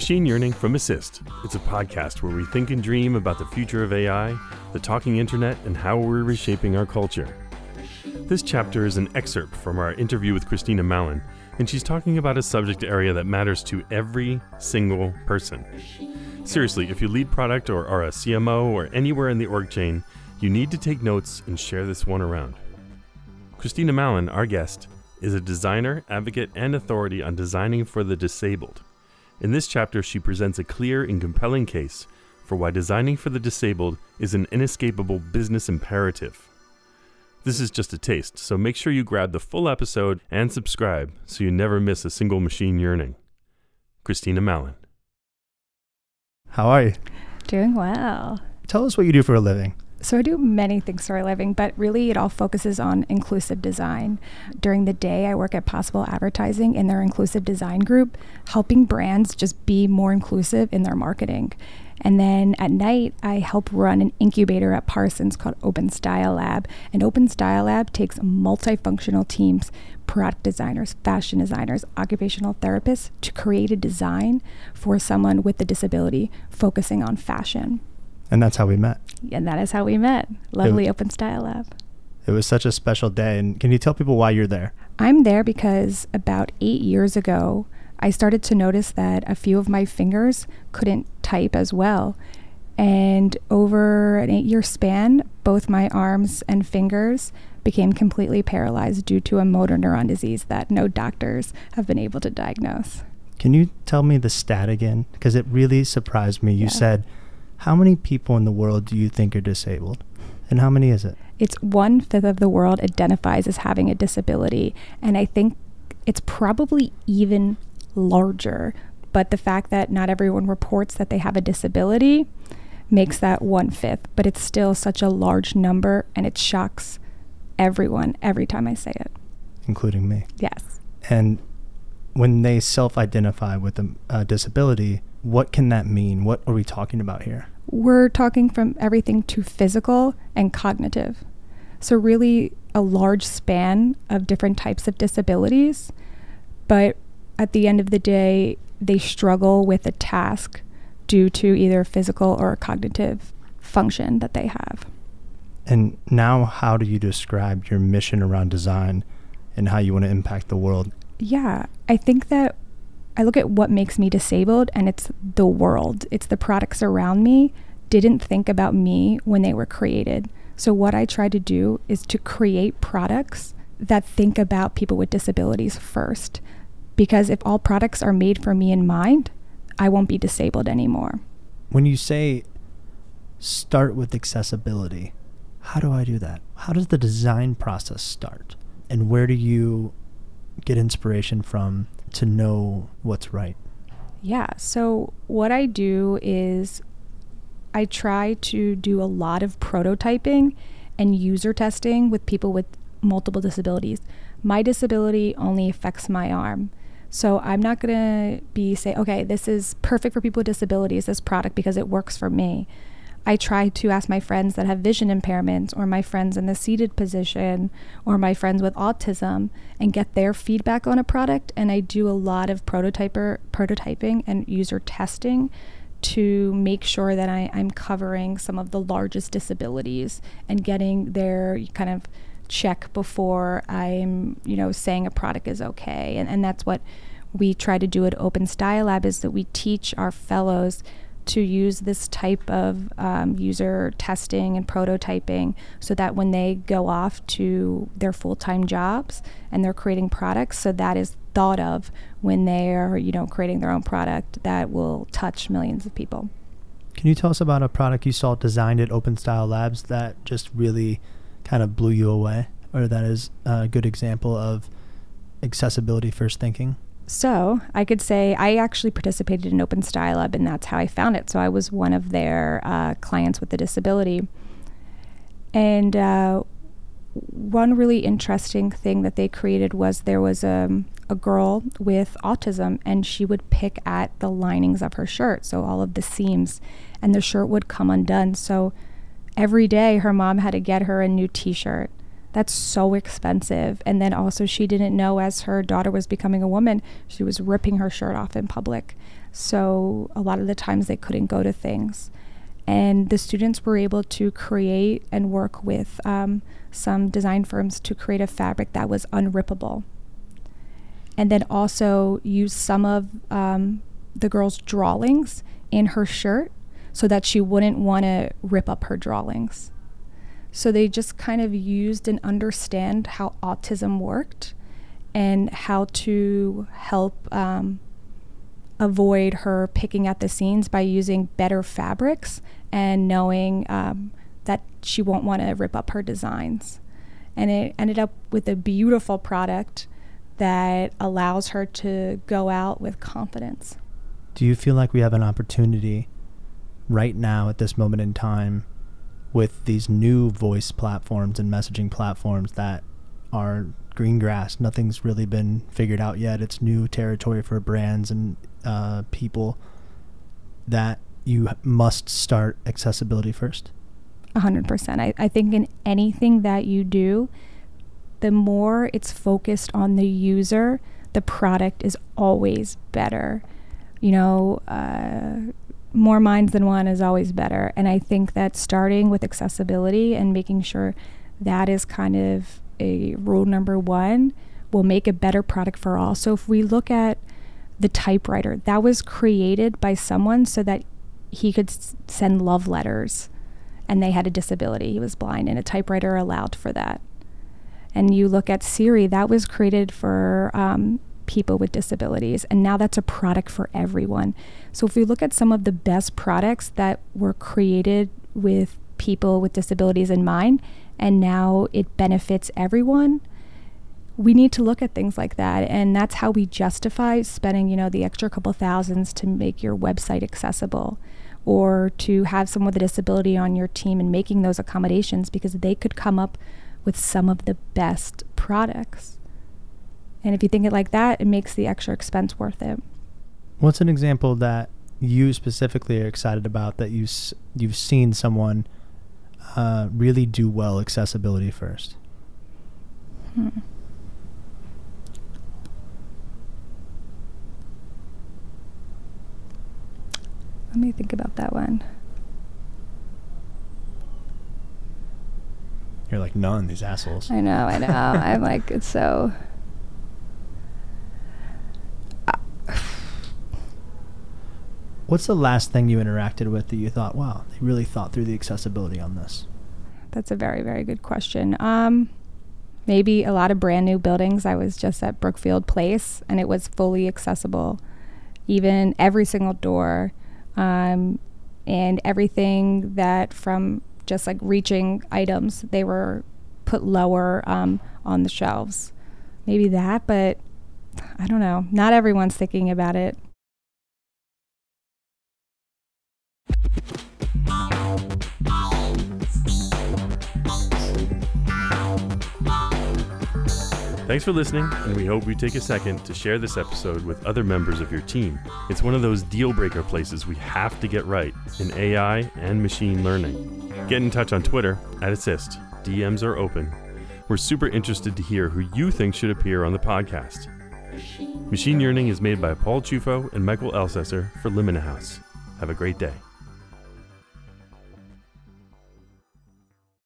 Machine Yearning from Assist. It's a podcast where we think and dream about the future of AI, the talking internet, and how we're reshaping our culture. This chapter is an excerpt from our interview with Christina Mallon, and she's talking about a subject area that matters to every single person. Seriously, if you lead product or are a CMO or anywhere in the org chain, you need to take notes and share this one around. Christina Mallon, our guest, is a designer, advocate, and authority on designing for the disabled. In this chapter, she presents a clear and compelling case for why designing for the disabled is an inescapable business imperative. This is just a taste, so make sure you grab the full episode and subscribe so you never miss a single machine yearning. Christina Mallon. How are you? Doing well. Tell us what you do for a living. So I do many things for a living, but really it all focuses on inclusive design. During the day, I work at Possible Advertising in their inclusive design group, helping brands just be more inclusive in their marketing. And then at night, I help run an incubator at Parsons called Open Style Lab. And Open Style Lab takes multifunctional teams, product designers, fashion designers, occupational therapists to create a design for someone with a disability focusing on fashion. And that's how we met. And that is how we met. Lovely Open Style Lab. It was such a special day. And can you tell people why you're there? I'm there because about eight years ago, I started to notice that a few of my fingers couldn't type as well. And over an eight year span, both my arms and fingers became completely paralyzed due to a motor neuron disease that no doctors have been able to diagnose. Can you tell me the stat again? Because it really surprised me. You yeah. said how many people in the world do you think are disabled? And how many is it? It's one fifth of the world identifies as having a disability. And I think it's probably even larger. But the fact that not everyone reports that they have a disability makes that one fifth. But it's still such a large number and it shocks everyone every time I say it. Including me. Yes. And when they self identify with a, a disability, what can that mean? What are we talking about here? We're talking from everything to physical and cognitive. So, really, a large span of different types of disabilities. But at the end of the day, they struggle with a task due to either physical or cognitive function that they have. And now, how do you describe your mission around design and how you want to impact the world? Yeah, I think that I look at what makes me disabled and it's the world, it's the products around me didn't think about me when they were created. So, what I try to do is to create products that think about people with disabilities first. Because if all products are made for me in mind, I won't be disabled anymore. When you say start with accessibility, how do I do that? How does the design process start? And where do you get inspiration from to know what's right? Yeah. So, what I do is I try to do a lot of prototyping and user testing with people with multiple disabilities. My disability only affects my arm. So I'm not going to be say, okay, this is perfect for people with disabilities, this product because it works for me. I try to ask my friends that have vision impairments or my friends in the seated position or my friends with autism and get their feedback on a product and I do a lot of prototyper prototyping and user testing to make sure that I, I'm covering some of the largest disabilities and getting their kind of check before I'm, you know, saying a product is okay. And, and that's what we try to do at Open Style Lab is that we teach our fellows to use this type of um, user testing and prototyping so that when they go off to their full-time jobs and they're creating products so that is thought of when they're you know creating their own product that will touch millions of people. Can you tell us about a product you saw designed at open style labs that just really kind of blew you away or that is a good example of accessibility first thinking so I could say I actually participated in Open Style Lab, and that's how I found it. So I was one of their uh, clients with a disability. And uh, one really interesting thing that they created was there was a, um, a girl with autism, and she would pick at the linings of her shirt, so all of the seams, and the shirt would come undone. So every day her mom had to get her a new t shirt that's so expensive. And then also, she didn't know as her daughter was becoming a woman, she was ripping her shirt off in public. So a lot of the times they couldn't go to things. And the students were able to create and work with um, some design firms to create a fabric that was unrippable. And then also use some of um, the girl's drawings in her shirt so that she wouldn't want to rip up her drawings. So they just kind of used and understand how autism worked and how to help um, avoid her picking at the seams by using better fabrics and knowing um, that she won't want to rip up her designs. And it ended up with a beautiful product that allows her to go out with confidence. Do you feel like we have an opportunity right now at this moment in time with these new voice platforms and messaging platforms that are green grass. Nothing's really been figured out yet. It's new territory for brands and uh, people that you must start accessibility first. 100%. I, I think in anything that you do, the more it's focused on the user, the product is always better. You know, uh, more minds than one is always better. And I think that starting with accessibility and making sure that is kind of a rule number one will make a better product for all. So if we look at the typewriter, that was created by someone so that he could s- send love letters and they had a disability. He was blind and a typewriter allowed for that. And you look at Siri, that was created for um, people with disabilities. And now that's a product for everyone. So if we look at some of the best products that were created with people with disabilities in mind, and now it benefits everyone, we need to look at things like that. And that's how we justify spending, you know, the extra couple thousands to make your website accessible or to have someone with a disability on your team and making those accommodations because they could come up with some of the best products. And if you think it like that, it makes the extra expense worth it. What's an example that you specifically are excited about that you s- you've seen someone uh, really do well accessibility first? Hmm. Let me think about that one. You're like none these assholes. I know, I know. I'm like, it's so. What's the last thing you interacted with that you thought, wow, they really thought through the accessibility on this? That's a very, very good question. Um, maybe a lot of brand new buildings. I was just at Brookfield Place and it was fully accessible, even every single door, um, and everything that from just like reaching items, they were put lower um, on the shelves. Maybe that, but I don't know. Not everyone's thinking about it. Thanks for listening, and we hope you take a second to share this episode with other members of your team. It's one of those deal breaker places we have to get right in AI and machine learning. Get in touch on Twitter at Assist. DMs are open. We're super interested to hear who you think should appear on the podcast. Machine Yearning is made by Paul Chufo and Michael Elsesser for Limina House. Have a great day.